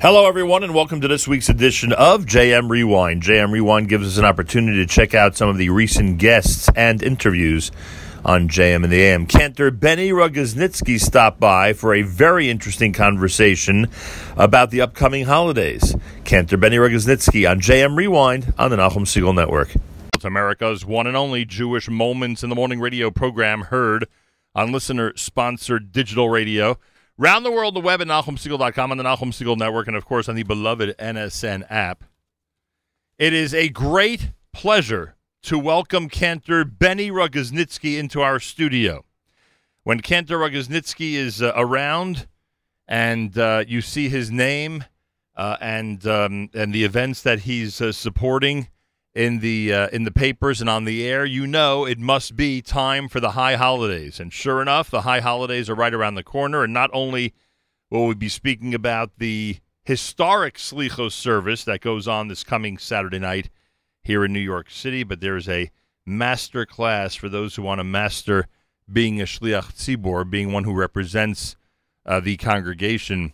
Hello, everyone, and welcome to this week's edition of JM Rewind. JM Rewind gives us an opportunity to check out some of the recent guests and interviews on JM and the AM. Cantor Benny Rogoznitsky stopped by for a very interesting conversation about the upcoming holidays. Cantor Benny Rogoznitsky on JM Rewind on the Nachum Segal Network. It's America's one and only Jewish Moments in the Morning radio program heard on listener sponsored digital radio. Round the world, the web at NachumSegal.com, on the Nachum Segal Network, and of course on the beloved NSN app. It is a great pleasure to welcome Cantor Benny Rogoznitsky into our studio. When Cantor Rogoznitsky is uh, around and uh, you see his name uh, and um, and the events that he's uh, supporting in the uh, in the papers and on the air, you know it must be time for the high holidays. And sure enough, the high holidays are right around the corner. And not only will we be speaking about the historic Slichos service that goes on this coming Saturday night here in New York City, but there's a master class for those who want to master being a Shliach Tzibor, being one who represents uh, the congregation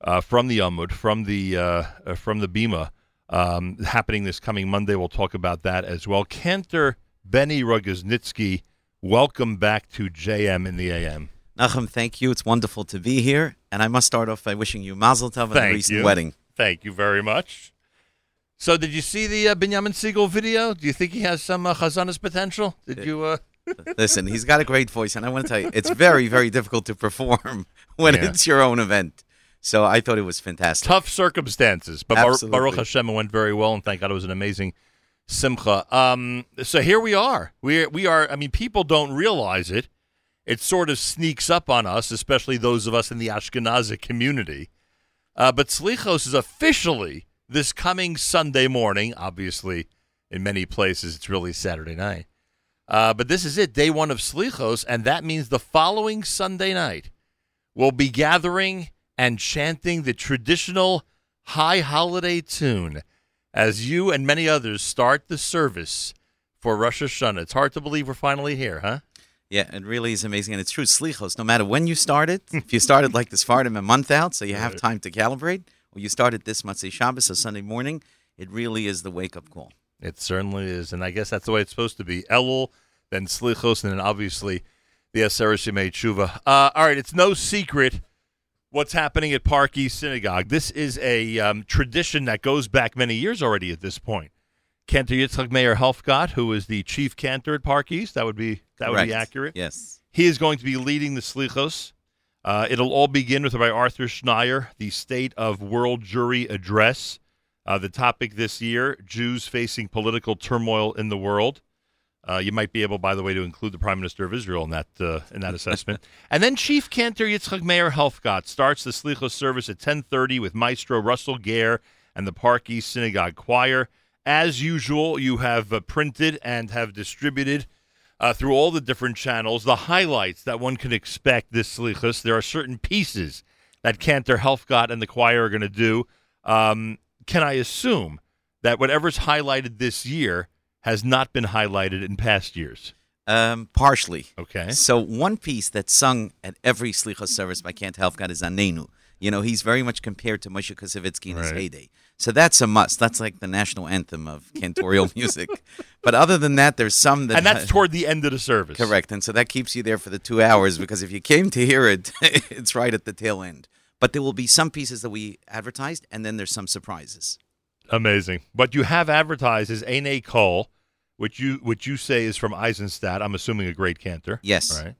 uh, from the Amud, from the uh, uh from the Bima um, happening this coming Monday. We'll talk about that as well. Cantor Benny Rogoznitsky, welcome back to JM in the AM. Nachum, thank you. It's wonderful to be here. And I must start off by wishing you Mazel Tov on the recent wedding. Thank you very much. So, did you see the uh, Binyamin Segal video? Do you think he has some uh, Chazanas potential? Did you? Uh... Listen, he's got a great voice, and I want to tell you, it's very, very difficult to perform when yeah. it's your own event. So I thought it was fantastic. Tough circumstances, but Absolutely. Baruch Hashem went very well, and thank God it was an amazing simcha. Um, so here we are. We we are. I mean, people don't realize it. It sort of sneaks up on us, especially those of us in the Ashkenazi community. Uh, but Slichos is officially this coming Sunday morning. Obviously, in many places, it's really Saturday night. Uh, but this is it, day one of Slichos, and that means the following Sunday night we'll be gathering and chanting the traditional high holiday tune as you and many others start the service for Rosh Hashanah. It's hard to believe we're finally here, huh? Yeah, it really is amazing. And it's true, Slichos, no matter when you started, if you started like this Fardim a month out, so you have time to calibrate, or you started this Motzei Shabbos, a Sunday morning, it really is the wake up call. It certainly is. And I guess that's the way it's supposed to be. Elul, then Slichos, and then obviously the Aseret Shemei Tshuva. Uh, all right, it's no secret what's happening at Park East Synagogue. This is a um, tradition that goes back many years already at this point. Cantor Yitzchak Meir Helfgott, who is the chief cantor at Park East, that would be that Correct. would be accurate. Yes, he is going to be leading the slichos. Uh, it'll all begin with by Arthur Schneier, the State of World Jewry Address. Uh, the topic this year: Jews facing political turmoil in the world. Uh, you might be able, by the way, to include the Prime Minister of Israel in that uh, in that assessment. and then Chief Cantor Yitzchak Meir Helfgott starts the Slichos service at 10:30 with Maestro Russell Ger and the Park East Synagogue Choir. As usual, you have uh, printed and have distributed uh, through all the different channels the highlights that one can expect this Slichos. There are certain pieces that Cantor Helfgott and the choir are going to do. Um, can I assume that whatever's highlighted this year? Has not been highlighted in past years? Um, partially. Okay. So one piece that's sung at every Slicha service by Cantor Helfgott is Anenu. You know, he's very much compared to Moshe Koussevitzky in right. his heyday. So that's a must. That's like the national anthem of cantorial music. But other than that, there's some that. And that's toward the end of the service. Correct. And so that keeps you there for the two hours because if you came to hear it, it's right at the tail end. But there will be some pieces that we advertised, and then there's some surprises. Amazing. But you have advertised as Ane Cole, which you which you say is from Eisenstadt. I'm assuming a great cantor. Yes. Right.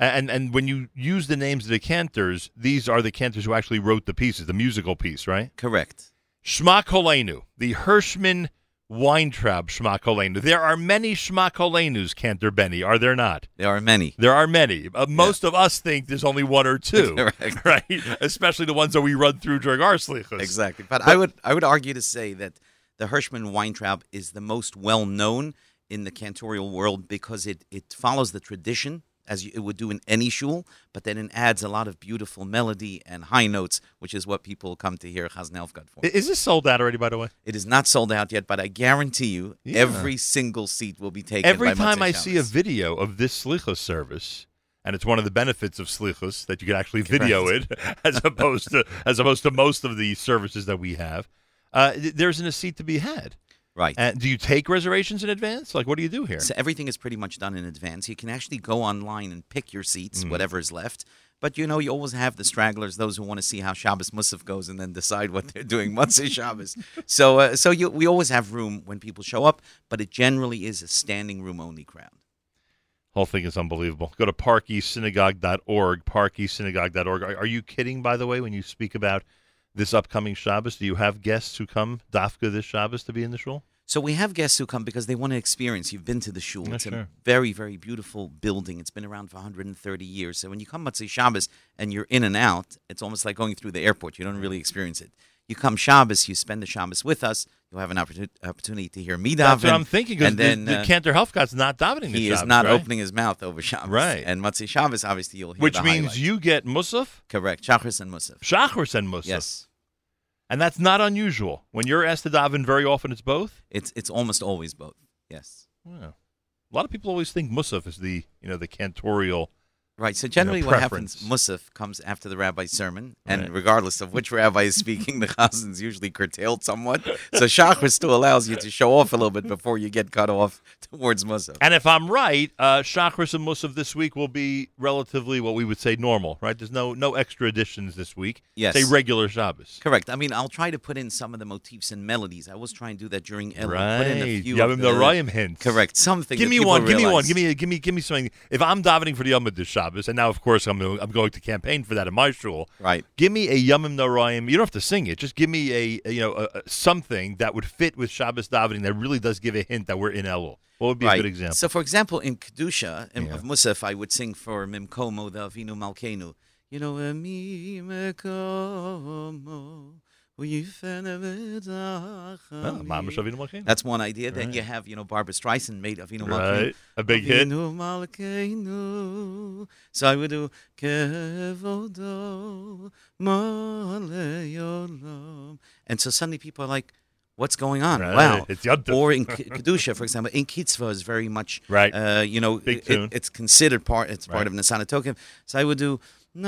And and when you use the names of the cantors, these are the cantors who actually wrote the pieces, the musical piece, right? Correct. Shma Kolenu, the Hirschman Weintraub Schmakolenu. There are many Schmakolenus, Cantor Benny, are there not? There are many. There are many. Uh, most yeah. of us think there's only one or two, right? Especially the ones that we run through during our slichas. Exactly. But, but I would I would argue to say that the Hirschman Weintraub is the most well known in the cantorial world because it, it follows the tradition as it would do in any shul, but then it adds a lot of beautiful melody and high notes, which is what people come to hear Chazon Helfgott for. Is this sold out already, by the way? It is not sold out yet, but I guarantee you yeah. every single seat will be taken Every time I see a video of this Slicha service, and it's one of the benefits of Slichus that you can actually video it as opposed to as opposed to most of the services that we have. Uh, th- there's a seat to be had. Right. And do you take reservations in advance? Like, what do you do here? So everything is pretty much done in advance. You can actually go online and pick your seats, Mm. whatever is left. But you know, you always have the stragglers, those who want to see how Shabbos Musaf goes and then decide what they're doing Motzei Shabbos. So, uh, so you, we always have room when people show up, but it generally is a standing room only crowd. Whole thing is unbelievable. Go to parkeastsynagogue.org, parkeastsynagogue.org. Are, are you kidding, by the way, when you speak about this upcoming Shabbos? Do you have guests who come dafka this Shabbos to be in the shul? So we have guests who come because they want to experience. You've been to the shul. It's sure. a very, very beautiful building. It's been around for 130 years. So when you come Motzei Shabbos and you're in and out, it's almost like going through the airport. You don't really experience it. You come Shabbos, you spend the Shabbos with us. You'll have an opportu- opportunity to hear me That's what daven, I'm thinking. And then the, uh, Cantor Helfgott's not davening he is not right? opening his mouth over Shabbos. Right. And Motzei Shabbos, obviously, you'll hear Which the means you get Musaf, Correct. Shachris and Musaf. Shachris, and Musaf. Yes. And that's not unusual. When you're asked to daven, very often it's both. It's, it's almost always both. Yes. Yeah. A lot of people always think Musaf is the you know the cantorial. Right. So generally, what happens. Musaf comes after the rabbi's sermon, and Right. regardless of which rabbi is speaking, the chazan is usually curtailed somewhat. So Shachar still allows you to show off a little bit before you get cut off towards Musaf. And if I'm right, uh, Shachris and Musaf this week will be relatively what we would say normal, right? There's no no extra additions this week. Yes. Say regular Shabbos. Correct. I mean, I'll try to put in some of the motifs and melodies. I was trying to do that during Elul. Right. Put in a few Yavim the, hints. Correct. Something. Give me one. Give me one. Give me. Give me. Give me something. If I'm davening for the Yom this Shabbos, and now of course I'm I'm going to campaign for that in my shul. Right. Give me a Yomim Noraim. You don't have to sing it. Just give me a, a, you know a, a- something that would fit with Shabbos davening that really does give a hint that we're in Elul. What would be a good example? So, for example, in Kedusha in, Yeah. of Musaf, I would sing for Mimkomo, the Avinu Malkeinu. You know, "Eh, Mimkomo, uyifene Well, v'dachami." Mamash Avinu Malkeinu. That's one idea. Then Right. you have, you know, Barbra Streisand made Avinu right. Malkeinu. A big hit. Avinu Malkeinu. So I would do Kevodo And so suddenly people are like, what's going on? Right. Wow. It's Tov. Or in Kedusha, for example, in Kitzvah is very much, Right. uh, you know, it- it's considered part, it's part Right. of Nasana Tokim. So I would do. And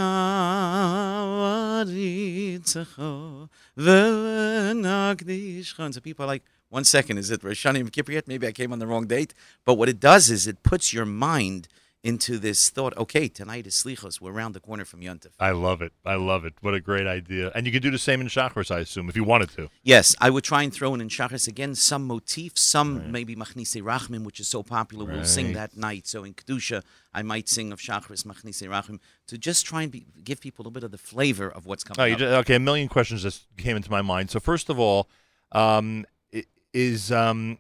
so people are like, one second, is it Rosh Hashanah Kippur yet? Maybe I came on the wrong date. But what it does is it puts your mind into this thought, okay, tonight is Slichos. We're around the corner from Yontif. I love it. I love it. What a great idea. And you could do the same in Shachris, I assume, if you wanted to. Yes, I would try and throw in in Shachris again some motifs, some maybe Machnise Rachmim, which is so popular. We'll sing that night. So in Kedusha, I might sing of Shachris, Machnise Rachmim, to just try and be, give people a little bit of the flavor of what's coming Oh, you up. ju- okay, a million questions just came into my mind. So first of all, um, is um,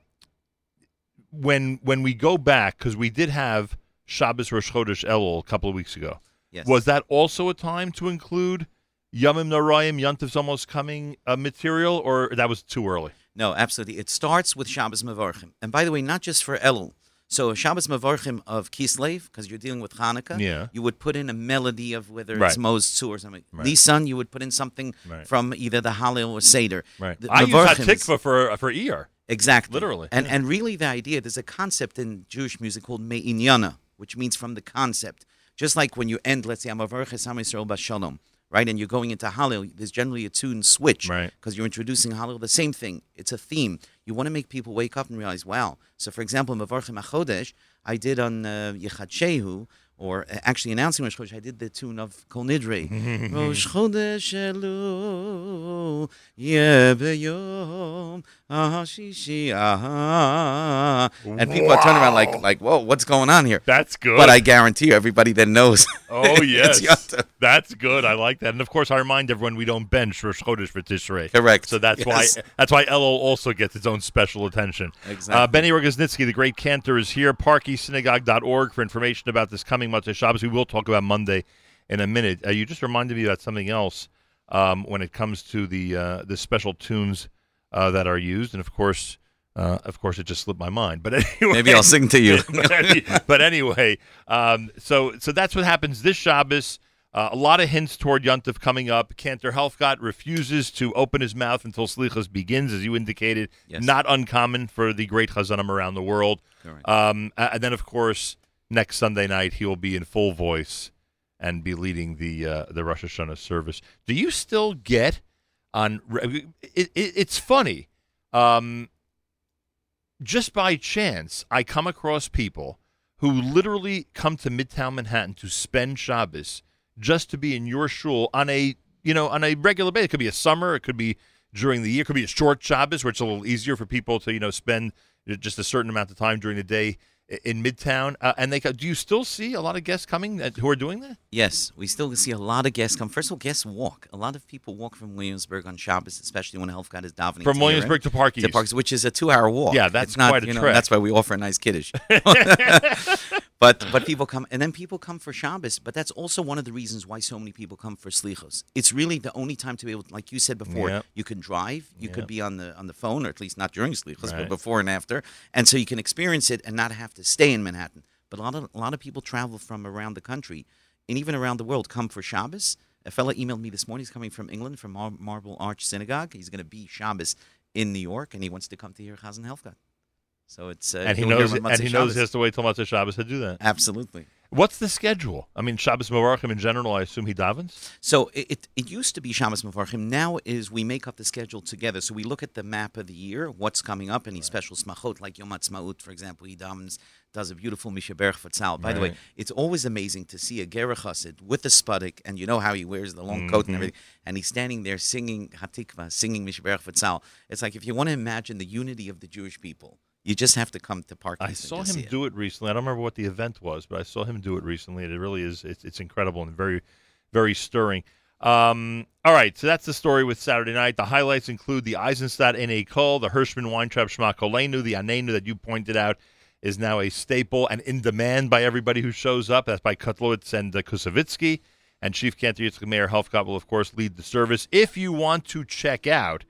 when when we go back because we did have Shabbos Rosh Chodesh Elul a couple of weeks ago. yes. Was that also a time to include Yomim Noraim, Yontif's almost coming uh, material, or that was too early? No, absolutely. It starts with Shabbos Mavarchim. And by the way, not just for Elul. So Shabbos Mavarchim of Kislev, because you're dealing with Hanukkah, Yeah. you would put in a melody of whether it's Maoz Tzur or something. Right. Nisan, you would put in something Right. from either the Hallel or Seder. Right. The I use Mavarchim is- Hatikva for for Iyar. Exactly. Literally, And yeah. and really the idea, there's a concept in Jewish music called Me'inyana, which means from the concept. Just like when you end, let's say, Amavarches Ham Yisrael Bashalom, right? And you're going into Hallel, there's generally a tune switch. Right. Because you're introducing Hallel, the same thing. It's a theme. You want to make people wake up and realize, wow. So for example, Mavarchim Achodesh, I did on uh, Yechad Shehu, or uh, actually announcing Rosh Chodesh, I did the tune of Kol Nidre. Rosh Chodesh Elu Yebeyom Hashishi Ah. And people are turning around like, like, whoa, what's going on here? That's good. But I guarantee you, everybody then knows. Oh yes, that's good. I like that. And of course, I remind everyone we don't bench Rosh Chodesh for Tishrei. Correct. So that's Yes. why that's why Elo also gets its own special attention. Exactly. Uh, Benny Rogoznitsky, the great cantor, is here. ParkEastSynagogue.org for information about this coming Motzei Shabbos. We will talk about Monday in a minute. Uh, you just reminded me about something else um, when it comes to the uh, the special tunes uh, that are used, and of course. Uh, of course, it just slipped my mind. But anyway, Maybe I'll sing to you. but, any- but anyway, um, so so that's what happens this Shabbos. Uh, a lot of hints toward Yontif coming up. Cantor Helfgott refuses to open his mouth until Slichas begins, as you indicated. Yes. Not uncommon for the great Chazanim around the world. Correct. Um, and then, of course, next Sunday night he will be in full voice and be leading the uh, the Rosh Hashanah service. Do you still get on? It, it, it's funny. Um, just by chance, I come across people who literally come to Midtown Manhattan to spend Shabbos just to be in your shul on a you know on a regular basis. It could be a summer, it could be during the year, it could be a short Shabbos where it's a little easier for people to you know spend just a certain amount of time during the day in Midtown. Uh, and they do you still see a lot of guests coming that, who are doing that? Yes, we still see a lot of guests come. First of all, guests walk. A lot of people walk from Williamsburg on Shabbos, especially when Helfgott is davening. From Williamsburg to Park East. To Park East, which is a two-hour walk. Yeah, that's it's not, quite a you know, trek. That's why we offer a nice kiddush. but but people come, and then people come for Shabbos. But that's also one of the reasons why so many people come for slichos. It's really the only time to be able, like you said before, Yep. you can drive, you Yep. could be on the on the phone, or at least not during slichos, Right. but before and after, and so you can experience it and not have to stay in Manhattan. But a lot of a lot of people travel from around the country and even around the world come for Shabbos. A fella emailed me this morning. He's coming from England, from Mar- Marble Arch Synagogue. He's going to be Shabbos in New York, and he wants to come to hear Chazen Helfgott. So it's uh, and he knows and he Motzei knows Shabbos. he has to wait till Motzei Shabbos to do that. Absolutely. What's the schedule? I mean, Shabbos Mevarchim in general. I assume he davens. So it, it, it used to be Shabbos Mevarchim. Now is we make up the schedule together. So we look at the map of the year, what's coming up, any special smachot like Yom Ha'atzmaut, for example. He davens, does a beautiful Mishaberch Fatzal. By the way, it's always amazing to see a Gerach Chassid with a spudik, and you know how he wears the long coat and everything, and he's standing there singing Hatikva, singing Mishaberch Fatzal. It's like if you want to imagine the unity of the Jewish people, you just have to come to Park I saw him see it. do it recently. I don't remember what the event was, but I saw him do it recently. And it really is. It's, it's incredible and very, very stirring. Um, all right, so that's the story with Saturday night. The highlights include the Eisenstadt in a call, the Hirschman Weintraub Shema the Anenu that you pointed out is now a staple and in demand by everybody who shows up. That's by Kutlowitz and uh, Koussevitzky. And Chief Cantor Yitzchak Meir Helfgott will, of course, lead the service. If you want to check out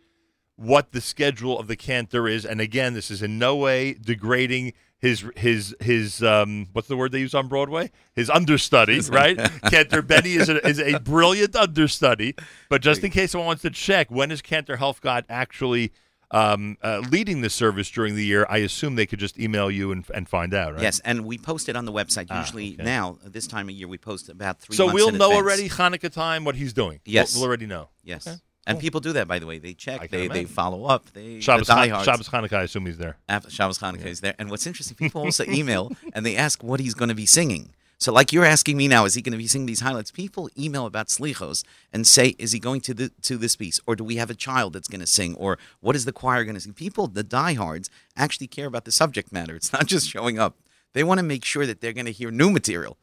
what the schedule of the cantor is, and again, this is in no way degrading his his his um what's the word they use on Broadway? His understudy, right? Cantor Benny is a, is a brilliant understudy, but just in case someone wants to check, when is Cantor Helfgott actually um, uh, leading the service during the year? I assume they could just email you and, and find out, right? Yes, and we post it on the website. Ah, Usually okay. now, this time of year, we post about three. So we'll know advance. already Hanukkah time what he's doing. Yes. we'll, we'll already know. Yes, Okay, and cool. people do that. By the way, they check, they they follow up. They Shabbos, the diehards. Shabbos Hanukkah, I assume he's there. After Shabbos Hanukkah is there. And what's interesting, people also email and they ask what he's going to be singing. So, like you're asking me now, is he going to be singing these highlights? People email about slichos and say, is he going to the, to this piece, or do we have a child that's going to sing, or what is the choir going to sing? People, the diehards, actually care about the subject matter. It's not just showing up. They want to make sure that they're going to hear new material.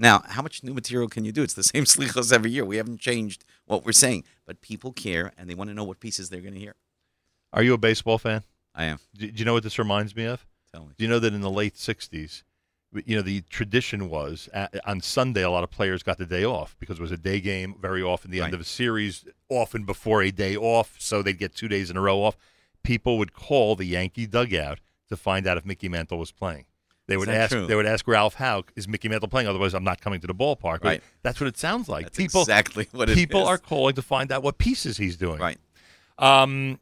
Now, how much new material can you do? It's the same slichos every year. We haven't changed what we're saying, but people care and they want to know what pieces they're going to hear. Are you a baseball fan? I am. Do, do you know what this reminds me of? Tell me. Do you know that in the late '60s, you know, the tradition was uh on Sunday a lot of players got the day off because it was a day game. Very often, the end of a series, often before a day off, so they'd get two days in a row off. People would call the Yankee dugout to find out if Mickey Mantle was playing. They would ask. true? They would ask Ralph "How is Mickey Mantle playing? Otherwise, I'm not coming to the ballpark." Right. That's what it sounds like. That's people, exactly what it people is. are calling to find out what pieces he's doing. Right. Um,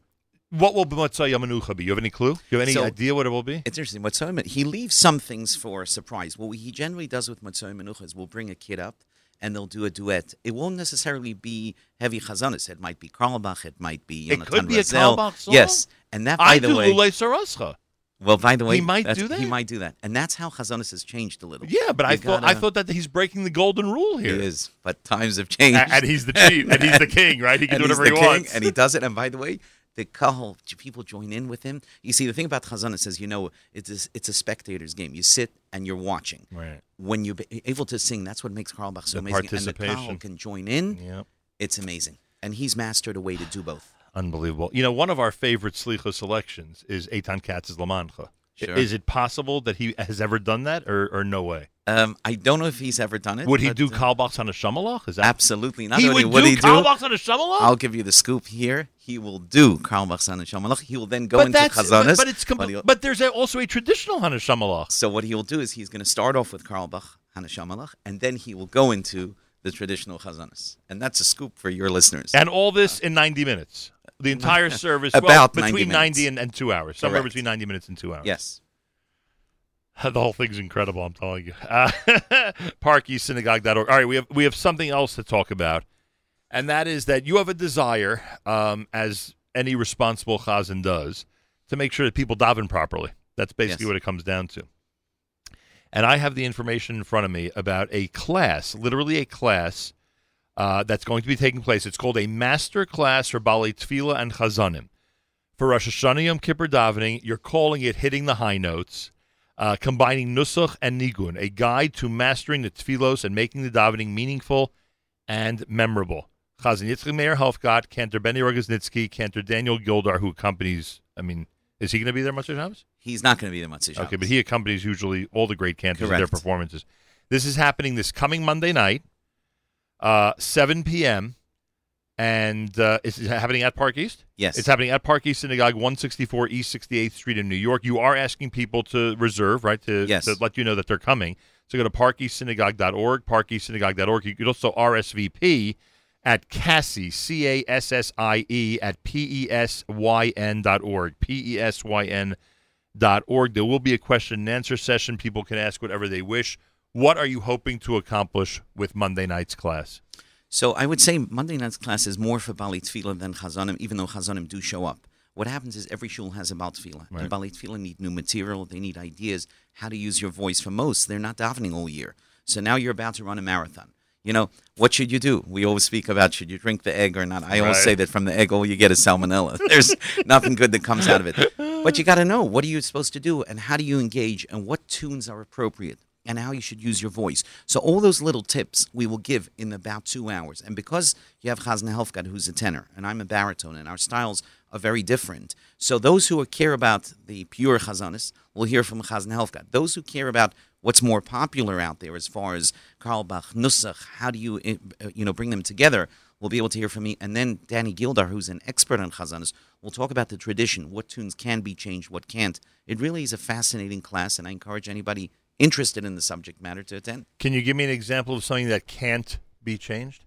what will Motzai Yamanucha be? You have any clue? You have any So- idea what it will be? It's interesting. Men- he leaves some things for a surprise. What he generally does with Motzoi Menucha is we'll bring a kid up and they'll do a duet. It won't necessarily be heavy chazanis. It might be Carlebach. It might be It Yonatan be a Carlebach song? Yes, and that by I the do way. Lule Sarascha. Well, by the way, He might do that? He might do that, and that's how chazanis has changed a little. Yeah, but I You thought I gotta- thought that he's breaking the golden rule here. he is. But times have changed, and he's the chief, and he's the king, right? He can do whatever he king, wants. and he does it. And by the way, the kahal people join in with him. You see, the thing about Chazan, is, says, you know, it's a, it's a spectator's game. You sit and you're watching. right. When you're able to sing, that's what makes Carlebach so The amazing. And the kahal can join in. Yep. It's amazing, and he's mastered a way to do both. Unbelievable. You know, one of our favorite Slicha selections is Eitan Katz's Lamancha. Sure. Is it possible that he has ever done that, or, or no way? Um, I don't know if he's ever done it. Would he but, do uh, Carlebach's on a Shamalach? Is that Absolutely not. he would would do he do. Carlebach's on a Shamalach? I'll give you the scoop here. He will do Carlebach San and Shamalach. He will then go but into Chazanis. but, but it's compl- he'll- but there's a, also a traditional Hana Shamalach. So what he'll do is he's going to start off with Carlebach Hanashamalach, and then he will go into the traditional Chazanis. And that's a scoop for your listeners. And all this in 90 minutes. The entire service, well, About between 90 minutes. 90 and, and two hours, somewhere Correct. between 90 minutes and two hours. yes. The whole thing's incredible. I'm telling you. Uh, ParkEastSynagogue.org. All right, we have we have something else to talk about, and that is that you have a desire, um, as any responsible chazan does, to make sure that people daven properly. That's basically Yes. what it comes down to. And I have the information in front of me about a class, literally a class uh, that's going to be taking place. It's called a master class for Bali Tefillah and Chazanim. For Rosh Hashanah Yom Kippur davening, you're calling it hitting the high notes, uh, combining nusach and nigun, a guide to mastering the tefillos and making the davening meaningful and memorable. Chazan Yitzchak Meir Helfgott, Cantor Benny Rogoznitsky, Cantor Daniel Gildar, who accompanies, I mean, is he going to be there of times? He's not going to be the Matzah Okay, but he accompanies usually all the great cantors at their performances. This is happening this coming Monday night, uh, 7 p.m., and uh, it's happening at Park East. Yes. It's happening at Park East Synagogue, 164 East 68th Street in New York. You are asking people to reserve, right, to, Yes. to let you know that they're coming. So go to parkeastsynagogue.org, parkeastsynagogue.org. You could also RSVP at Cassie, C A S S I E, at P E S Y N dot org. P E S Y N dot org. There will be a question and answer session. People can ask whatever they wish. What are you hoping to accomplish with Monday night's class? So I would say Monday night's class is more for Bali Tefillah than Chazanim, even though Chazanim do show up. What happens is every shul has a Bal Tefillah. Right. And Bali Tefillah need new material. They need ideas, how to use your voice for most. They're not davening all year. So now you're about to run a marathon. You know, what should you do? We always speak about should you drink the egg or not. I always Right. say that from the egg, all you get is salmonella. There's nothing good that comes out of it. But you got to know what are you supposed to do and how do you engage and what tunes are appropriate and how you should use your voice. So all those little tips we will give in about two hours. And because you have Chazan Helfgott, who's a tenor, and I'm a baritone, and our styles are very different. So those who care about the pure Chazanis will hear from Chazan Helfgott. Those who care about what's more popular out there as far as Carlebach, Nusach, how do you, uh, you know, bring them together, will be able to hear from me. And then Danny Gildar, who's an expert on Chazanis, will talk about the tradition, what tunes can be changed, what can't. It really is a fascinating class, and I encourage anybody interested in the subject matter to attend. Can you give me an example of something that can't be changed?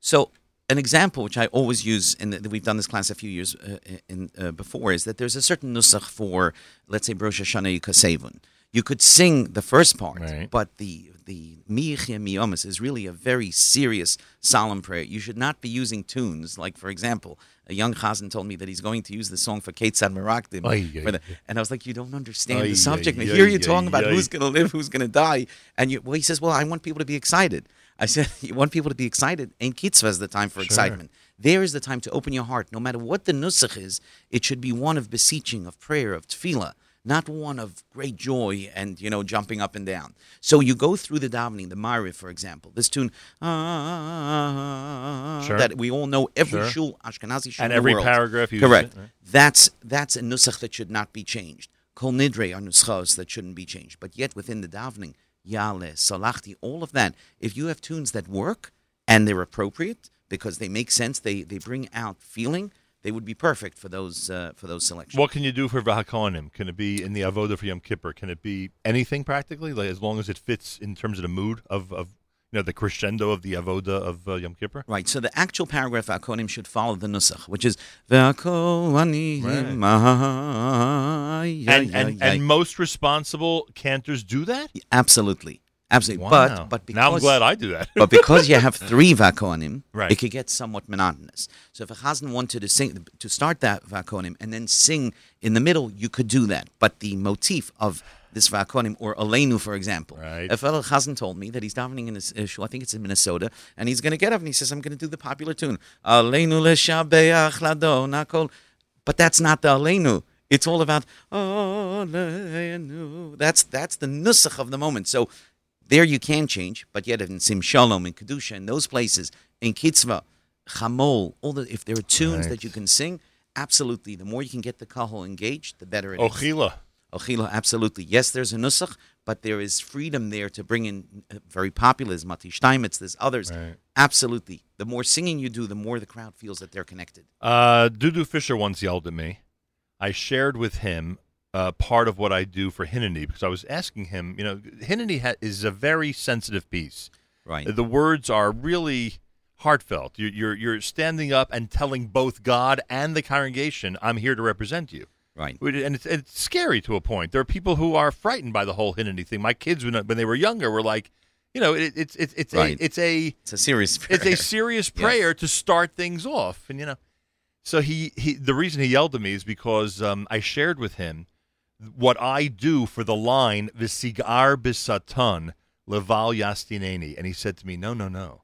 So, an example which I always use, and we've done this class a few years uh, in, uh, before, is that there's a certain nusach for, let's say, Rosh Hashanah Yukasevun. You could sing the first part, Right. but the the Mi'echia Miyomis is really a very serious, solemn prayer. You should not be using tunes. Like, for example, a young chazan told me that he's going to use the song for Ketzad Merakdim. Ay, for the- and I was like, you don't understand Ay, the subject. ay. Here you're talking about who's going to live, who's going to die. And you, well, he says, well, I want people to be excited. I said, you want people to be excited. Ain't Kitzvah is the time for excitement. There is the time to open your heart. No matter what the nusach is, it should be one of beseeching, of prayer, of tefillah, not one of great joy and, you know, jumping up and down. So you go through the davening, the Maariv, for example, this tune, ah, ah, ah, ah, Sure. that we all know, every Sure. shul, Ashkenazi shul And in the every world. paragraph Correct. it, right? That's, that's a nusach that should not be changed. Kol nidre are nuschos that shouldn't be changed. But yet within the davening, Yale, Salachti, all of that, if you have tunes that work and they're appropriate because they make sense, they, they bring out feeling, they would be perfect for those uh, for those selections. What can you do for Vahakonim? Can it be in the Avoda for Yom Kippur? Can it be anything practically, like as long as it fits in terms of the mood of, of you know the crescendo of the Avoda of uh, Yom Kippur? Right, so the actual paragraph Akonim should follow the nusach, which is V'akonim ay, And and, and most responsible cantors do that. absolutely, absolutely. Wow. But but because now I'm glad I do that. but because you have three vakonim, Right. it could get somewhat monotonous. So if a chazan wanted to sing to start that vakonim and then sing in the middle, you could do that. But the motif of this vakonim or Aleinu, for example, Right. a fellow chazan told me that he's davening in his shul, I think it's in Minnesota, and he's going to get up and he says, "I'm going to do the popular tune, Aleinu leshabeach ladon hakol," but that's not the Aleinu. It's all about Aleinu. That's that's the nusach of the moment. So there you can change, but yet in Sim Shalom, in Kedusha, in those places, in Kitzvah, Chamol, all the if there are tunes Right. that you can sing, absolutely. The more you can get the kahal engaged, the better it is. Ochila. Ochila, absolutely. Yes, there's a nusach, but there is freedom there to bring in uh, very popular as Motti Steinmetz, there's others. Right. Absolutely. The more singing you do, the more the crowd feels that they're connected. Uh, Dudu Fisher once yelled at me. I shared with him uh, part of what I do for Hineni because I was asking him. You know, Hineni ha- is a very sensitive piece. Right. The words are really heartfelt. You're, you're you're standing up and telling both God and the congregation, "I'm here to represent you." Right. And it's, it's scary to a point. There are people who are frightened by the whole Hineni thing. My kids, when, when they were younger, were like, you know, it, it's it's it's Right. a it's a It's a serious. Prayer. it's a serious prayer to start things off, and you know, so he he the reason he yelled at me is because um, I shared with him what I do for the line "Visigar bisatan leval yastineni," and he said to me, "No, no, no,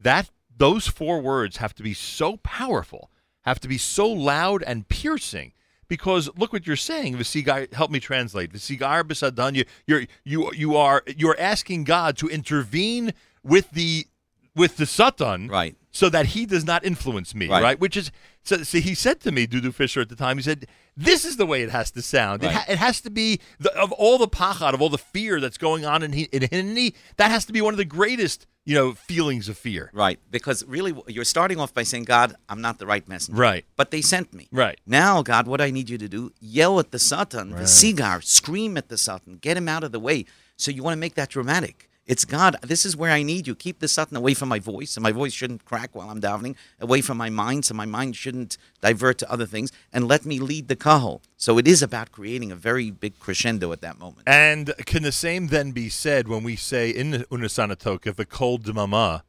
that those four words have to be so powerful, have to be so loud and piercing." Because look what you're saying, Visigar. Help me translate. Visigar bisadan. You, you're you you are you're asking God to intervene with the with the Satan, Right. so that he does not influence me, right? Right. Which is so, so. He said to me, Dudu Fisher, at the time, he said, "This is the way it has to sound. It, ha- it has to be the, of all the pachad, of all the fear that's going on in in Hineni. That has to be one of the greatest, you know, feelings of fear. Right, because really you're starting off by saying, God, I'm not the right messenger. Right. But they sent me. Right. Now, God, what I need you to do, yell at the Satan, the cigar, scream at the Satan, get him out of the way. So you want to make that dramatic. It's God, this is where I need you. Keep the Satan away from my voice, and my voice shouldn't crack while I'm davening, away from my mind, so my mind shouldn't divert to other things, and let me lead the kahal. So it is about creating a very big crescendo at that moment. And can the same then be said when we say in the Unasana Tokef, the kol demama,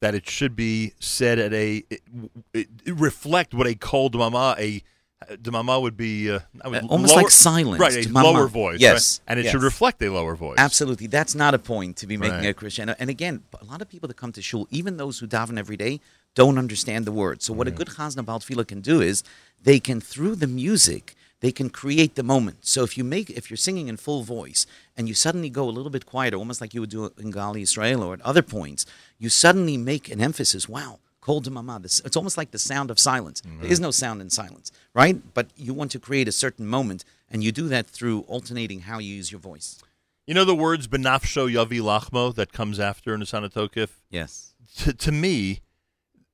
that it should be said at a it, it, reflect what a kol demama a demama would be uh, I would- Uh, almost lower- like silence, right? A demama. lower voice, Yes, right? and it yes. should reflect a lower voice. Absolutely. That's not a point to be making Right. a crescendo. And again, a lot of people that come to shul, even those who daven every day, don't understand the word. So what a good chazan about tefillah can do is they can, through the music, they can create the moment. So if you make, if you're singing in full voice and you suddenly go a little bit quieter, almost like you would do in Gali Israel or at other points, you suddenly make an emphasis. Wow, kol demama. This It's almost like the sound of silence. There mm-hmm. is no sound in silence, right? But you want to create a certain moment, and you do that through alternating how you use your voice. You know the words "benafsho yavi lachmo" that comes after Unasana Tokef. Yes. to, to me,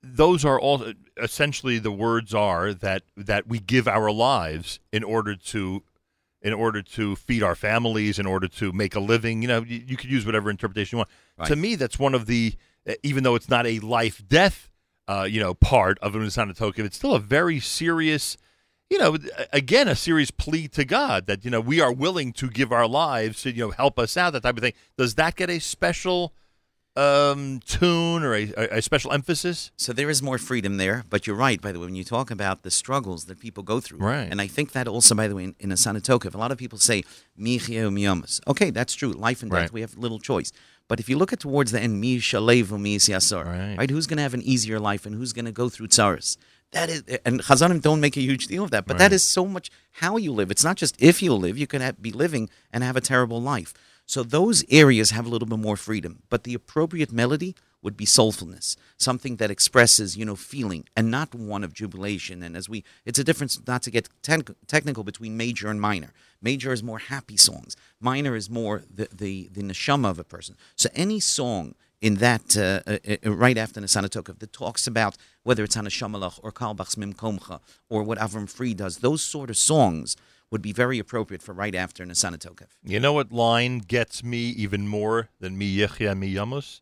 those are all essentially the words are that that we give our lives in order to in order to feed our families, in order to make a living. You know, you, you could use whatever interpretation you want. Right. To me, that's one of the even though it's not a life death, uh, you know, part of Unasana Tokef, it's still a very serious. You know, again, a serious plea to God that you know we are willing to give our lives to you know help us out, that type of thing. Does that get a special um, tune or a, a, special emphasis? So there is more freedom there, but you're right, by the way, when you talk about the struggles that people go through. Right. And I think that also, by the way, in, in a Sanatokov, a lot of people say, "Michia miyamas. Okay, that's true. Life and death, Right. we have little choice. But if you look at towards the end, mi shalevu mi yasar, Right. right? Who's going to have an easier life and who's going to go through tsaris? That is, and Chazanim don't make a huge deal of that, but that is so much how you live. It's not just if you live, you can have, be living and have a terrible life. So those areas have a little bit more freedom, but the appropriate melody would be soulfulness, something that expresses, you know, feeling, and not one of jubilation. And as we, it's a difference not to get ten- technical between major and minor. Major is more happy songs. Minor is more the the, the neshama of a person. So any song in that uh, uh, uh, right after Nisana Tokov that talks about whether it's Hanashamalach or Carlebach's Mimkomcha or what Avram Fried does, those sort of songs would be very appropriate for right after Nisana Tokov. You know what line gets me even more than mi yechia mi yamus?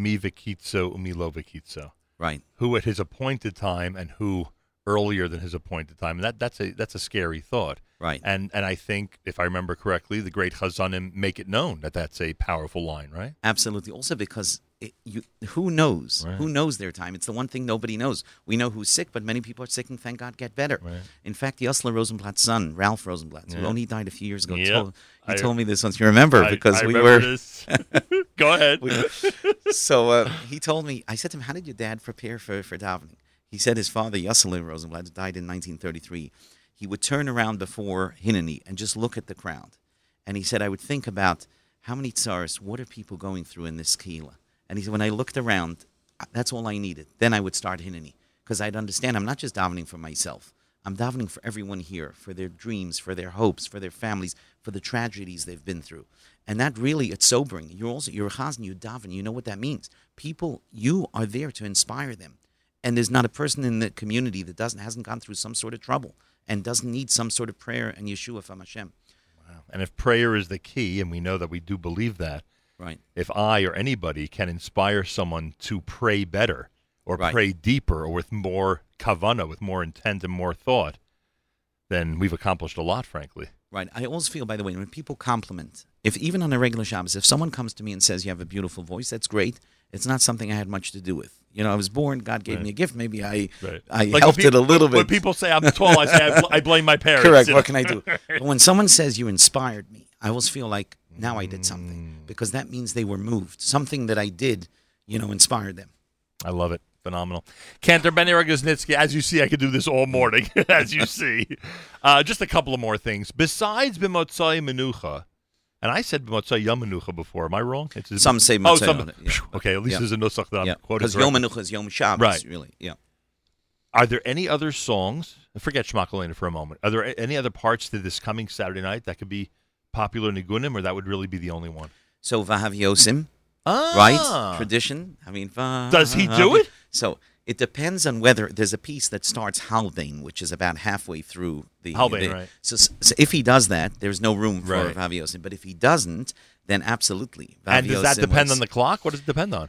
Mi vikitzo umi lo vikitzo. Right. Who at his appointed time and who earlier than his appointed time. And that, that's a that's a scary thought. Right. And and I think if I remember correctly, the great Chazanim make it known that that's a powerful line, right? Absolutely. Also because it, you, who knows? Right. Who knows their time? It's the one thing nobody knows. We know who's sick, but many people are sick and thank God get better. Right. In fact, the Yossele Rosenblatt's son, Ralph Rosenblatt, who only died a few years ago, Yep. told, he I- told me this once. You remember I- because I we remember were. Go ahead. We- so uh, he told me, I said to him, How did your dad prepare for, for davening? He said his father, Yosselin Rosenblatt, died in 1933. He would turn around before Hineni and just look at the crowd. And he said, I would think about how many tsars, what are people going through in this kehila? And he said, when I looked around, that's all I needed. Then I would start Hineni because I'd understand I'm not just davening for myself. I'm davening for everyone here, for their dreams, for their hopes, for their families, for the tragedies they've been through. And that really, it's sobering. You're also, you're a chazan, you daven, you know what that means. People, you are there to inspire them. And there's not a person in the community that doesn't, hasn't gone through some sort of trouble and doesn't need some sort of prayer and Yeshua from Hashem. And if prayer is the key, and we know that we do believe that, Right. if I or anybody can inspire someone to pray better or Right. pray deeper or with more kavana, with more intent and more thought, then we've accomplished a lot, frankly. Right. I always feel, by the way, when people compliment, if even on a regular Shabbos, if someone comes to me and says you have a beautiful voice, that's great. It's not something I had much to do with. You know, I was born, God gave Right. me a gift. Maybe I Right. I Like helped when it a little when- When people say I'm tall, I say I, bl- I blame my parents. Correct. What can I do? But when someone says you inspired me, I always feel like now I did Mm. something because that means they were moved. Something that I did, you know, inspired them. I love it. Phenomenal. Cantor Benny Rogoznitsky, as you see, I could do this all morning, as you see. Uh, just a couple of more things. Besides Bimotzai Menucha, and I said Bimotzai Yom Menucha before. Am I wrong? It's Some say Oh, some. yeah. Okay, at least Yeah. there's a nusach that I'm Yeah, because Yom. Menucha is Yom Shabbos, Right. really. Yeah. Are there any other songs? Forget Shmakalena for a moment. Are there any other parts to this coming Saturday night that could be popular Nigunim, or that would really be the only one? So Vahav Yosim, Ah, right? Tradition. I mean, Does he do it? So it depends on whether there's a piece that starts Haldain, which is about halfway through the Haldain, the- right. So, so if he does that, there's no room for Right. Vahav Yosim. But if he doesn't, then absolutely. And does that depend was- on the clock? What does it depend on?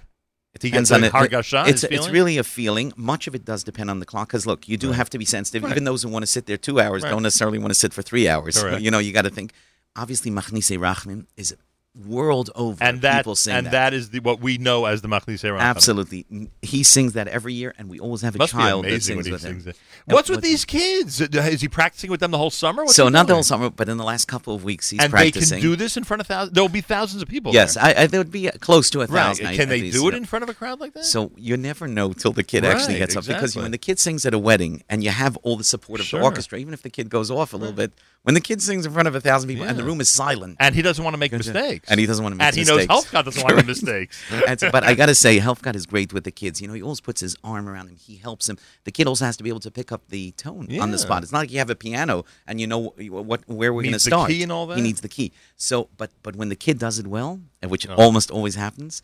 It He depends gets on hargasha, It's, it's really a feeling. Much of it does depend on the clock. Because look, you do have to be sensitive. Right. Even those who want to sit there two hours Right. don't necessarily want to sit for three hours. You know, you got to think. Obviously, Machnise Rachmim is world over. And that people sing and that. that is the, what we know as the Machnise Rachamim. Absolutely. He sings that every year, and we always have a Must child that sings he with sings him. it. What's with these kids? Is he practicing with them the whole summer? What's so not the whole summer, but in the last couple of weeks, he's and practicing. they can do this in front of thousands. There will be thousands of people. yes, there. I, I, there would be uh, close to a right. thousand. Can they least, do it yeah. in front of a crowd like that? So you never know till the kid actually Right, gets up because when the kid sings at a wedding and you have all the support of Sure. the orchestra, even if the kid goes off a little bit, when the kid sings in front of a thousand people and the room is silent, and he doesn't want to make mistakes. And he doesn't want to make mistakes. and he mistakes. knows Helfgott doesn't want to make mistakes. And so- but I got to say, Helfgott is great with the kids. You know, he always puts his arm around him. He helps him. The kid also has to be able to pick up the tone on the spot. It's not like you have a piano and you know what, what where we're going to Needs the start. key and all that? He needs the key. So, but but when the kid does it well, which Oh. almost always happens,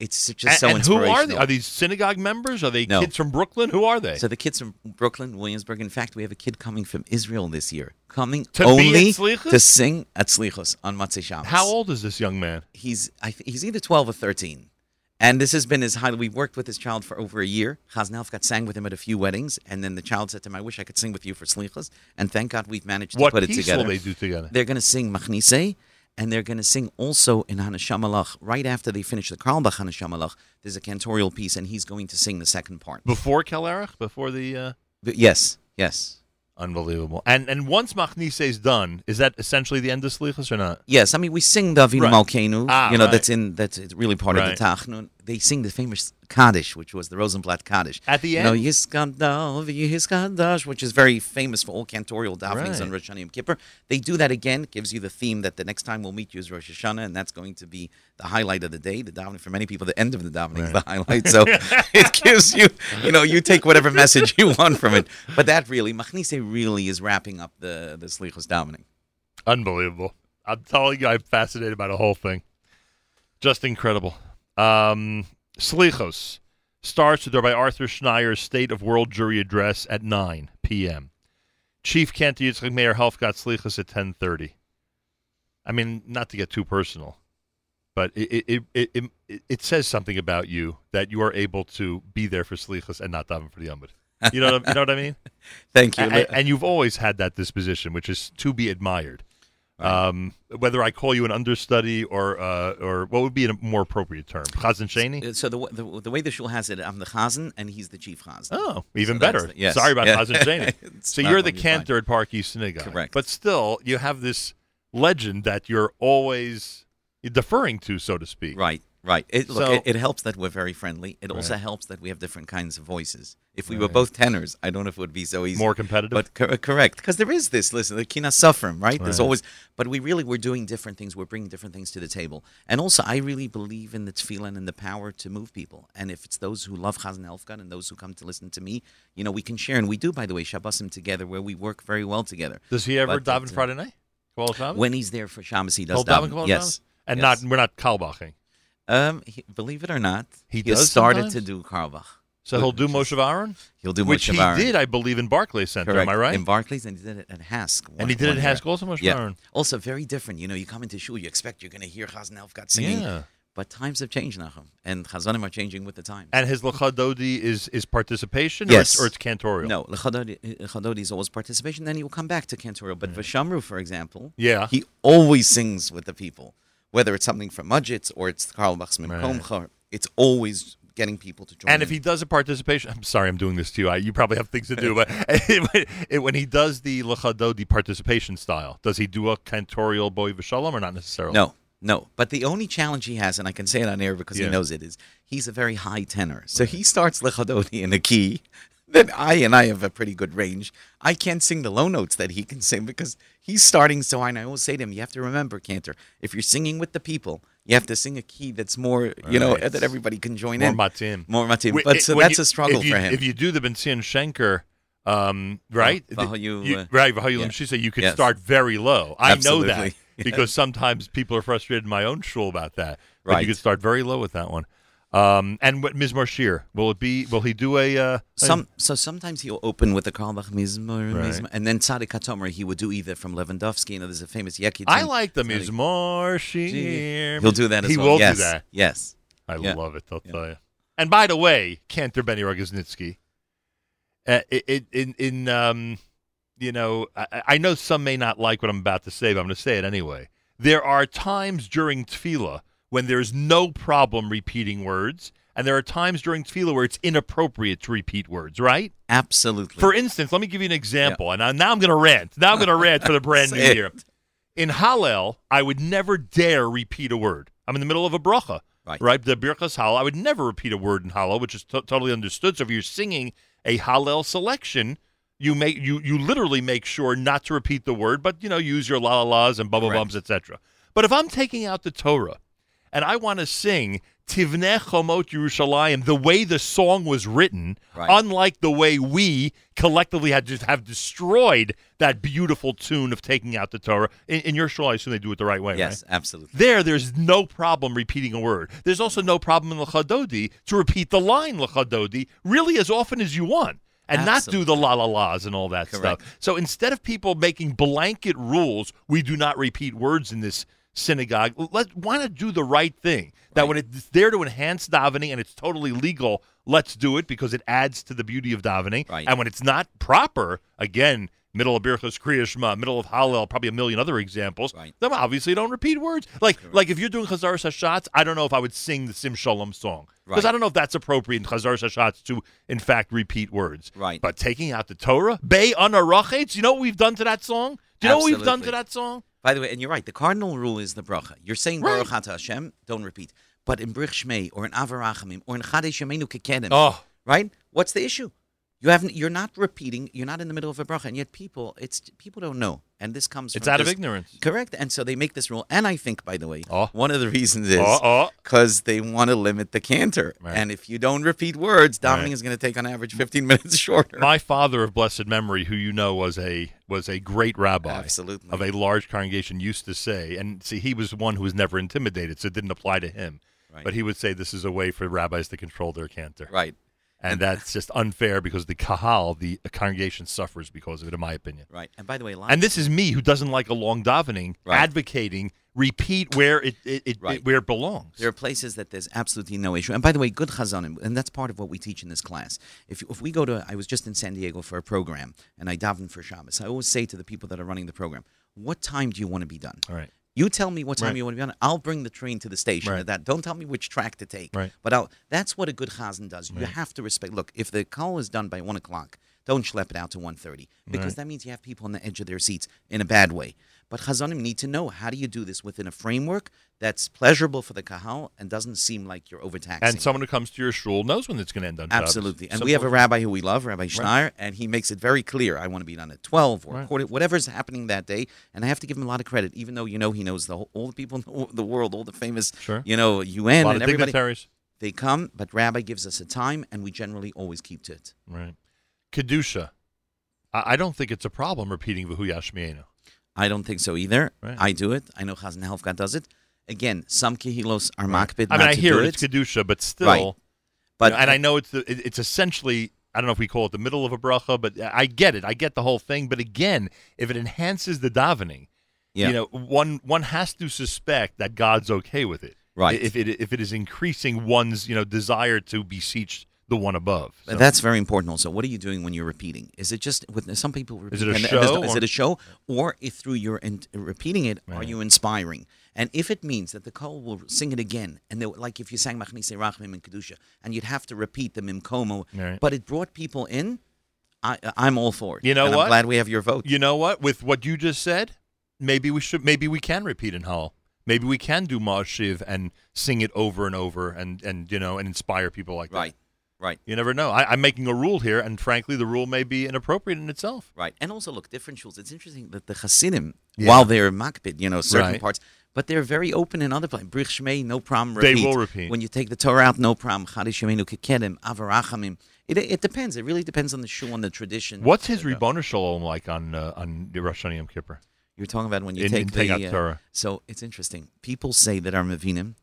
it's just and, so and who are they? Are these synagogue members? Are they No. kids from Brooklyn? Who are they? So the kids from Brooklyn, Williamsburg. In fact, we have a kid coming from Israel this year, coming To only to sing at Slichos on Matzei Shabbos. How old is this young man? He's I th- he's either twelve or thirteen, and this has been his high. We've worked with this child for over a year. Chaznelf got sang with him at a few weddings, and then the child said to him, "I wish I could sing with you for Slichos." And thank God we've managed to What put it piece together. will they do together? They're going to sing Machnise, and they're going to sing also in Hanashamalach. Right after they finish the Carlebach Hanashamalach, there's a cantorial piece, and he's going to sing the second part. Before Kelerach? Before the uh, yes, yes. unbelievable. And and once Machnise is done, is that essentially the end of Slichas or not? Yes, I mean we sing Davinu Right. Malkeinu. Ah, you know right. that's in that's it's really part Right. of the Tachnun. They sing the famous Kaddish, which was the Rosenblatt Kaddish. At the end? You know? Yiskadav, Yiskadash, which is very famous for all cantorial davenings Right. on Rosh Hashanah Yom Kippur. They do that again. It gives you the theme that the next time we'll meet you is Rosh Hashanah, and that's going to be the highlight of the day. The davening for many people, the end of the davening is the highlight. So it gives you, you know, you take whatever message you want from it. But that really, Machnise really is wrapping up the the Slichos davening. Unbelievable. I'm telling you, I'm fascinated by the whole thing. Just incredible. Um, Slichos starts with by Arthur Schneier's State of World Jewry Address at 9 p.m. Chief Cantor Yitzchak Meir Helfgott Slichos at 10:30. I mean, not to get too personal, but it it, it it it says something about you that you are able to be there for Slichos and not daven for the Yomid. You know, what, you know what I mean? Thank you. and you've always had that disposition, which is to be admired. Um, whether I call you an understudy or uh, or what would be a more appropriate term, Chazan Shani? Uh, So the, the the way the shul has it, I'm the chazan and he's the chief chazan. Oh, even So better. the- yes. Sorry about Yeah. Chazan Shani. So you're the cantor at Park East Synagogue, Correct. But still, you have this legend that you're always deferring to, so to speak. Right, right. It, look, So- it, it helps that we're very friendly. It also helps that we have different kinds of voices. If we were both tenors, I don't know if it would be so easy. More competitive. But cor- correct, because there is this. Listen, the kina suffering, right? There's always, but we really we're doing different things. We're bringing different things to the table, and also I really believe in the tefillin and the power to move people. And if it's those who love Chazan Helfgott and those who come to listen to me, you know, we can share, and we do, by the way, Shabbosim together, where we work very well together. Does he ever But, daven uh, Friday night? When he's there for Shabbos, he does He'll daven Yes, and yes. not we're not kalbaching. Um, he, believe it or not, He has does started sometimes? to do Carlebach. So he'll do Moshe Aaron, He'll do which Moshe he did, I believe, in Barclays Center. Correct. Am I right? In Barclays, and he did it at HASC. and he did it one in year. Haskell also, Moshe Yeah. Aaron. Also, very different. You know, you come into shul, you expect you're going to hear Chazan Helfgott singing. Yeah. But times have changed, Nachum, and Chazanim are changing with the times. And his Lachadodi is is participation, Yes. or, it's, or it's cantorial. No, Lechadodi Lechadodi is always participation. Then he will come back to cantorial. But Vashamru, for example, Yeah. he always sings with the people, whether it's something from Modzitz or it's Karl Bachsman Right. Komcha. It's always getting people to join. And if in. he does a participation, I'm sorry, I'm doing this to you. I, you probably have things to do, but when- when he does the Lachadodi participation style, does he do a cantorial boy v'shalom or not necessarily? No, no. But the only challenge he has, and I can say it on air because Yeah. he knows it, is he's a very high tenor. So he starts Lechadodi in a key. Then I and I have a pretty good range. I can't sing the low notes that he can sing because he's starting so high. And I always say to him, you have to remember, Cantor, if you're singing with the people, you have to sing a key that's more, you know, Right. that everybody can join More in. matim. More matim. But so that's you- a struggle you, for him. If you do the Benzion Shenker, um, right? Vahayu, You- uh, right, Vahayu yeah. Shisa, you could Yes. start very low. I know that because sometimes people are frustrated in my own shul about that. But Right. you could start very low with that one. Um, and what Mizmor Shir, will it be? Will he do a? Uh, Some so sometimes he'll open with the Carlebach Mizmor, Right. Mizmor, and then Tzadik Hatomer he would do either from Lewandowski. You know, there's a famous Yekid. I like the Tzadik- Mizmor Shir. He'll do that as He well. will yes. do that. Yes. I Yeah. love it. I'll Yeah. tell you. And by the way, Cantor Benny Rogoznitsky, uh, it, it, in in um, you know, I, I know some may not like what I'm about to say, but I'm going to say it anyway. There are times during tefillah when there's no problem repeating words, and there are times during tefillah where it's inappropriate to repeat words. Right? Absolutely. For instance, let me give you an example, and I, now I'm going to rant. Now I'm going to rant for the brand new it. year. In Hallel, I would never dare repeat a word. I'm in the middle of a bracha, Right. right? The Birchas Hallel. I would never repeat a word in Hallel, which is to- totally understood. So if you're singing a Hallel selection, you make you you literally make sure not to repeat the word, but you know use your la la las and bubble Correct. bums, etc. But if I'm taking out the Torah and I want to sing Tivneh Chomot Yerushalayim the way the song was written, Right. unlike the way we collectively had just have destroyed that beautiful tune of taking out the Torah. In, in your shul, I assume they do it the right way, yes, right? absolutely. There, there's no problem repeating a word. There's also no problem in Lachadodi to repeat the line Lachadodi really as often as you want. And not do the la la la's and all that Correct. stuff. So instead of people making blanket rules, we do not repeat words in this synagogue. Let why not do the right thing? That when it's there to enhance davening and it's totally legal, let's do it because it adds to the beauty of davening. Right. And when it's not proper, again, middle of Birchas Kriya Shema, middle of Hallel, probably a million other examples. Right. Then obviously don't repeat words. Like like if you're doing Chazar Hashatz, I don't know if I would sing the Sim Shalom song because Right. I don't know if that's appropriate in Chazar Hashatz to in fact repeat words. Right. But taking out the Torah, Bay Anarachetz, you know what we've done to that song? Do you know what we've done to that song? By the way, and you're right. The cardinal rule is the bracha. You're saying Right. Baruch Ata Hashem, don't repeat. But in Brich Shmei or in Avarachamim or in Chadesh Yemenu Kekedim, Oh, right? What's the issue? You haven't. You're not repeating. You're not in the middle of a bracha, and yet people, it's people don't know, and this comes. it's out of ignorance. Correct, and so they make this rule. And I think, by the way, Oh. one of the reasons is Oh, oh. because they want to limit the canter. Right. And if you don't repeat words, davening Right. is going to take on average 15 minutes shorter. My father of blessed memory, who you know was a was a great rabbi Absolutely. of a large congregation, used to say, and see, he was one who was never intimidated, so it didn't apply to him. Right. But he would say this is a way for rabbis to control their cantor. right, And that's just unfair because the kahal, the congregation, suffers because of it, in my opinion. right. And by the way, And this is me who doesn't like a long davening, Right. advocating repeat where it, it, it, Right. it- where it belongs. There are places that there's absolutely no issue. And by the way, good chazanim, and that's part of what we teach in this class. If, if we go to, I was just in San Diego for a program, and I daven for Shabbos. I always say to the people that are running the program, "What time do you want to be done? All right. You tell me what time Right. you want to be on. I'll bring the train to the station. Right. That don't tell me which track to take. Right. But I'll, that's what a good chazan does. You have to respect. Look, if the call is done by one o'clock, don't schlep it out to 1.30 because that means you have people on the edge of their seats in a bad way. But chazanim need to know how do you do this within a framework that's pleasurable for the kahal and doesn't seem like you're overtaxing. And someone who comes to your shul knows when it's going to end on Shabbos. Absolutely. And Simple we have a rabbi who we love, Rabbi Schneier, and he makes it very clear I want to be done at 12 or Right. quarter, whatever's happening that day. And I have to give him a lot of credit, even though, you know, he knows the whole, all the people in the, world, all the famous, Sure. you know, a UN lot and of everybody. dignitaries. They come, but Rabbi gives us a time, and we generally always keep to it. Right. Kedusha. I, don't think it's a problem repeating V'hu Yashmienu. I don't think so either. Right. I do it. I know Chazan Helfgott does it. Again, some kehilos are Right. makbid I mean, not I hear it, it. it's Kedusha, but still. Right. But and I know it's the, it's essentially I don't know if we call it the middle of a bracha, but I get it. I get the whole thing. But again, if it enhances the davening, Yeah. you know, one one has to suspect that God's okay with it. Right. If it if it is increasing one's you know desire to beseech the one above. So- That's very important. Also, what are you doing when you're repeating? Is it just with some people? Repeat, Is it a and- and there's no- show is or- it a show, or if through your in, repeating it, are you inspiring? And if it means that the call will sing it again, and they, like if you sang Machnise Rachmim and Kedusha, and you'd have to repeat the Mimkomo, Right. but it brought people in, I, I'm all for it. You know what? I'm glad we have your vote. You know what? With what you just said, maybe we should. Maybe we can repeat in Hall. Maybe we can do Ma'ashiv and sing it over and over, and and you know, and inspire people like that. right, right. You never know. I, I'm making a rule here, and frankly, the rule may be inappropriate in itself. Right. And also, look, different shuls. It's interesting that the Hasidim, Yeah. while they're makbid, you know, certain Right. parts, but they're very open in other places. Brich Shmei, no problem. They Repeat. will repeat. When you take the Torah out, no problem. Chadish Shemenu Kekedem, Avarachamim. It, it depends. It really depends on the shul and the tradition. What's his Ribono Shalom like on uh, on the Rosh Hashanah Yom Kippur? You're talking about when you In- take in the uh, Torah. So it's interesting. People say that are Mavinim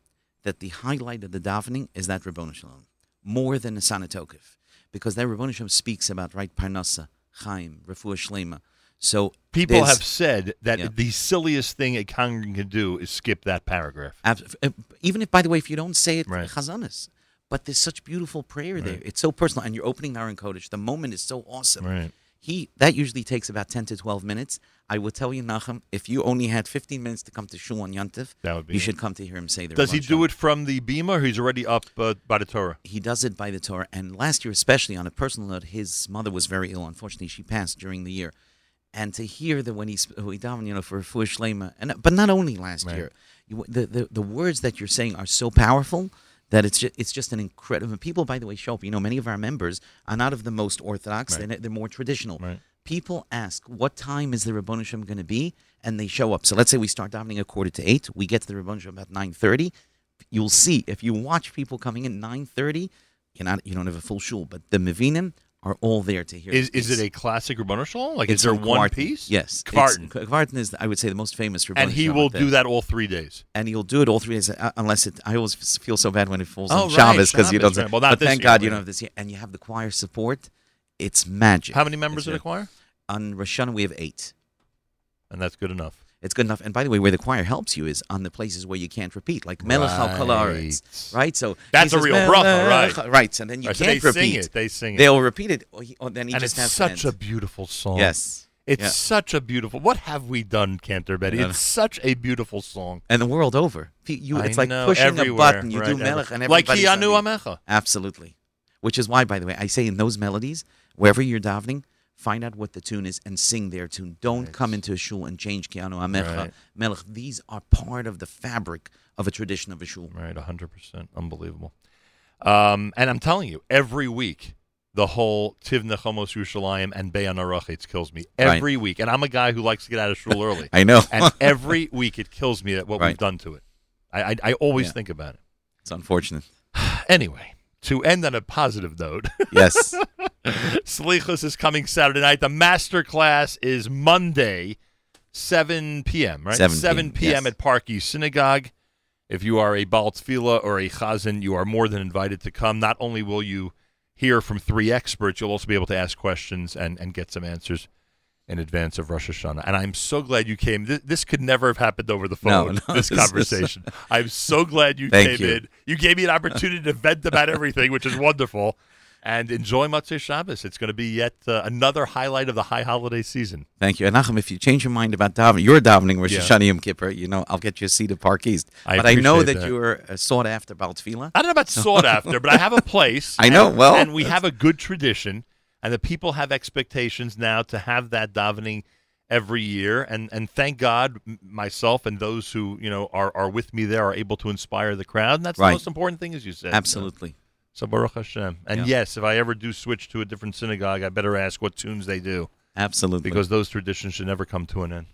that the highlight of the davening is that Rabboni Shalom more than a Sanatokiv because that Shalom speaks about right Parnasa, Chaim, Refuah Shlema. So People have said that Yeah. the silliest thing a congregant can do is skip that paragraph. Uh, even if, by the way, if you don't say it, Right. chazanas, but there's such beautiful prayer there. Right. It's so personal, and you're opening Naran Kodesh. The moment is so awesome. Right. He that usually takes about ten to twelve minutes. I will tell you, Nachum, if you only had fifteen minutes to come to Shul on Yantif, That would be you it. should come to hear him say the. Does he do it from the Bima, or he's already up uh, by the Torah? He does it by the Torah. And last year, especially on a personal note, his mother was very ill. Unfortunately, she passed during the year. And to hear that when he's we daven, you know, for Fush Shlema, and but not only last Right. year, you, the, the the words that you're saying are so powerful that it's just it's just an incredible. People, by the way, show up. You know, many of our members are not of the most orthodox; Right. they're, they're more traditional. Right. People ask, "What time is the Shem going to be?" And they show up. So let's say we start davening a quarter to eight. We get to the Rabbanu Shem about nine thirty. You'll see if you watch people coming in nine thirty. You're not you don't have a full shul, but the Mavinim are all there to hear. Is is it a classic Shalom? Like, It's is there one Kwartin. piece? Yes, Kwartin. It's- Kwartin is, I would say, the most famous. Rabbanu and he will do that all three days. and he'll do it all three days, uh, unless it. I always feel so bad when it falls Oh, on right, Shabbos because you don't. right. Well, but thank year, God you don't have this year, and you have the choir support. It's magic. How many members in the choir? On Rosh Hashanah we have eight. And that's good enough. It's good enough. And by the way, where the choir helps you is on the places where you can't repeat, like Melech Right. right? So That's he a says, real bracha, right. Right. And then you Right, can't they repeat. sing it. They sing it. They'll repeat it. Or, he, or then he and just it's such a beautiful song. yes. It's Yeah. such a beautiful. What have we done, Cantor Benny? Yeah. It's such a beautiful song. And the world over. You, I it's like know, pushing everywhere, a button. You right, do Melech and like Kianu Amecha. Absolutely. Which is why, by the way, I say in those melodies, wherever you're davening, find out what the tune is and sing their tune. Don't Right. come into a shul and change Kianu Amecha, Right. Melech. These are part of the fabric of a tradition of a shul. Right, hundred percent, unbelievable. Um, and I'm telling you, every week the whole Tivna Chomos Yerushalayim and Be'an Arachetz kills me Right. every week. And I'm a guy who likes to get out of shul early. I know. and every week it kills me that what we've done to it. I I, I always Yeah. think about it. it's unfortunate. Anyway, to end on a positive note, Yes. Slichus is coming Saturday night. The master class is Monday, 7 p.m., right? 7 p.m., yes. at Park East Synagogue. If you are a Baal Tefillah or a Chazan, you are more than invited to come. Not only will you hear from three experts, you'll also be able to ask questions and, and get some answers in advance of Rosh Hashanah. And I'm so glad you came. This, this could never have happened over the phone, no, this this is- conversation. I'm so glad you came you. in. You gave me an opportunity to vent about everything, which is wonderful. And enjoy Matzah Shabbos. It's going to be yet uh, another highlight of the high holiday season. Thank you. And Nachum, if you change your mind about davening, your davening Rosh Yeah. Hashanah Yom Kippur, you know, I'll get you a seat at Park East. I but I know that, that. you're uh, sought after Baal Tefillah. I don't know about sought after, but I have a place. I know, and- well, and we have a good tradition, and the people have expectations now to have that davening every year. And and thank God, myself and those who you know are are with me there are able to inspire the crowd. And that's Right. the most important thing, as you said. Absolutely. So Baruch Hashem. And Yeah. yes, if I ever do switch to a different synagogue, I better ask what tunes they do Absolutely. because those traditions should never come to an end.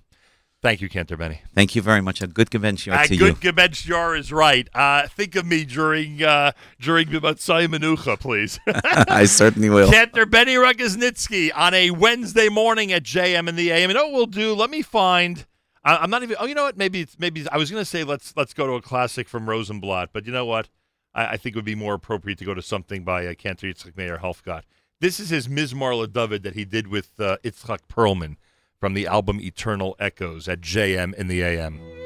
Thank you, Cantor Benny. Thank you very much. A good convention Uh, to good you. Jar is right. Uh, think of me during uh, during Matzai Menucha, please. I certainly will. Cantor Benny Rogoznitsky on a Wednesday morning at JM in the AM. Know what we'll do? Let me find. I, I'm not even. Oh, you know what? Maybe it's maybe I was going to say let's let's go to a classic from Rosenblatt, but you know what? I, I think it would be more appropriate to go to something by uh, Cantor Yitzchak Meir Helfgott. This is his Mizmor LeDavid that he did with uh, Itzhak Perlman from the album Eternal Echoes at JM in the AM.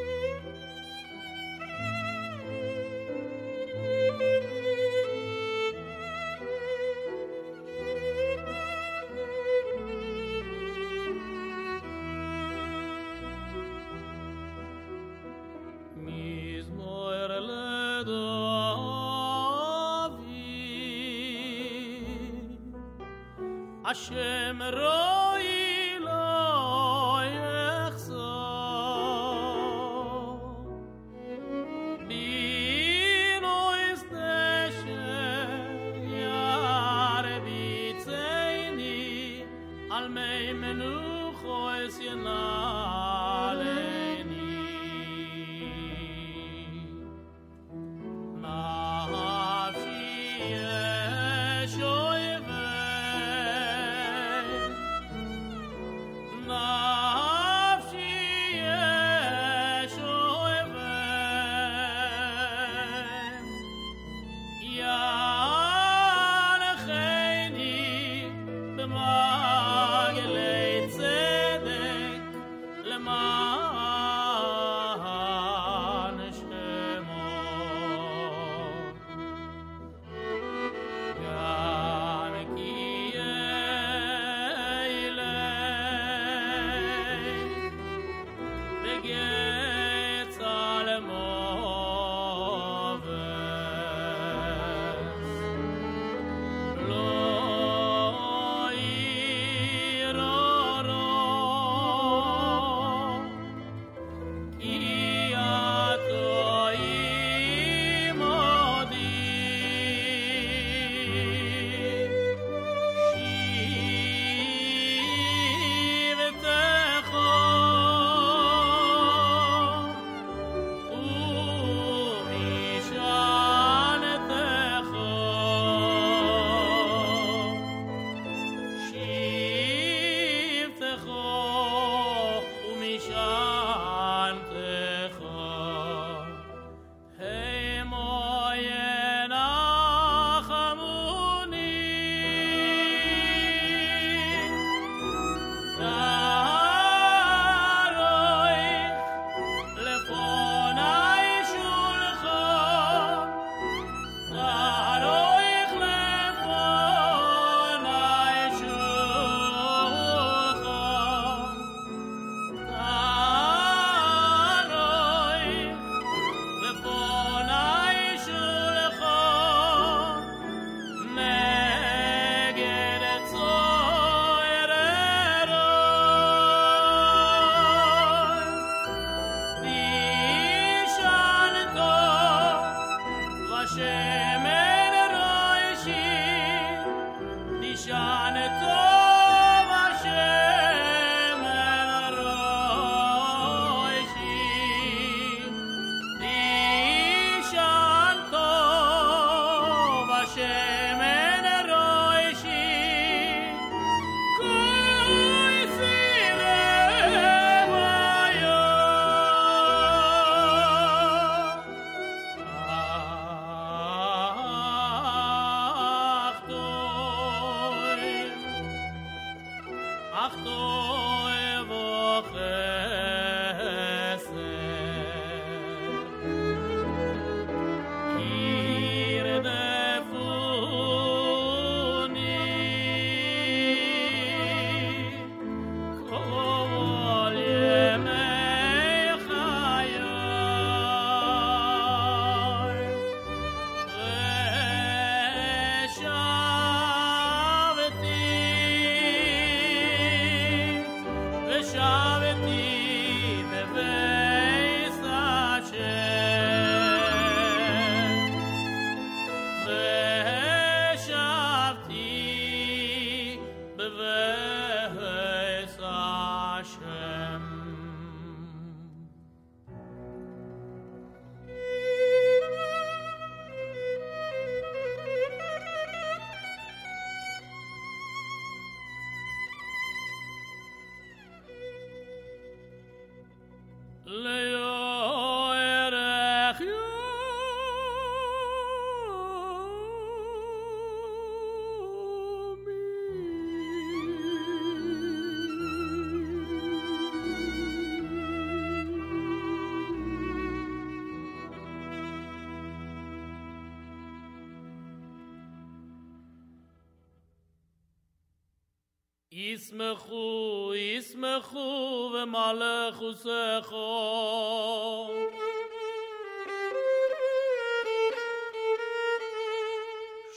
ישמחו, ישמחו ומלך וסכו.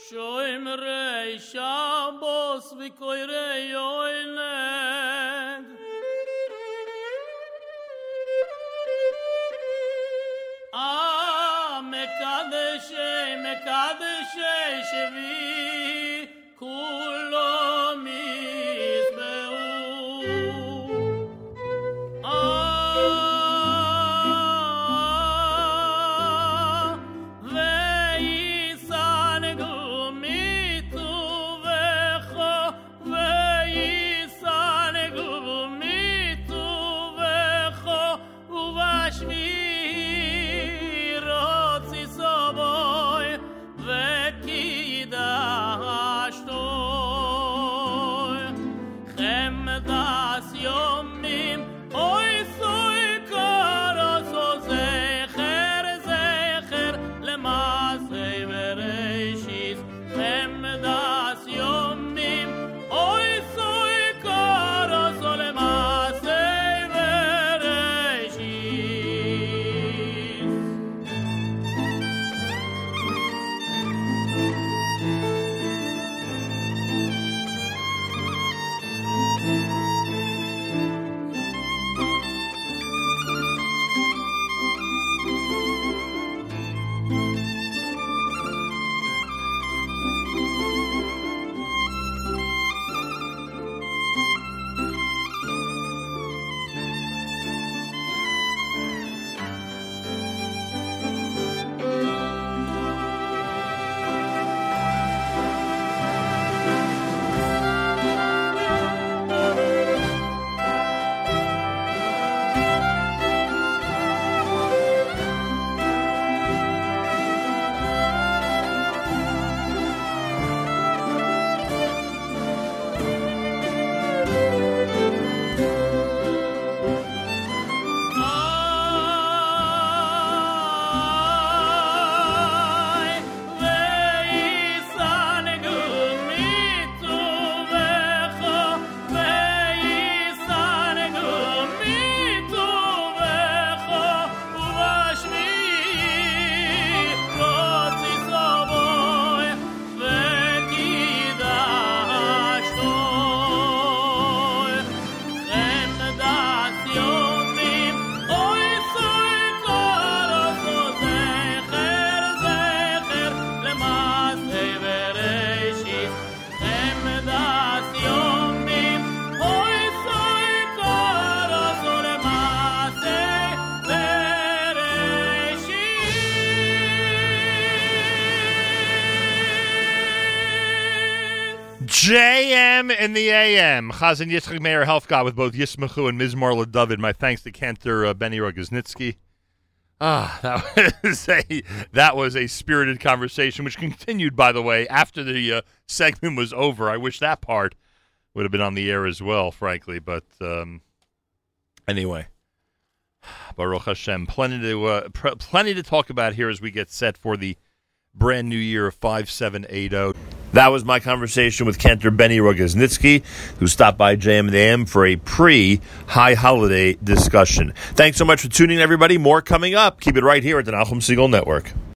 שוים רי שבוס וקוי רי יוילד. אה, מקדשי, מקדשי שביעי. In the AM. Chazan Yitzchak Meir Helfgott with both Yismachu and Mizmor LeDavid. My thanks to Cantor uh, Benny Rogoznitsky. Ah, that was a that was a spirited conversation, which continued, by the way, after the uh, segment was over. I wish that part would have been on the air as well, frankly. But um, anyway, Baruch Hashem, plenty to uh, pr- plenty to talk about here as we get set for the brand new year of 5780. That was my conversation with Cantor Benny Rogoznitsky, who stopped by JM and AM for a pre high holiday discussion. Thanks so much for tuning in, everybody. More coming up. Keep it right here at the Nachum Segal Network.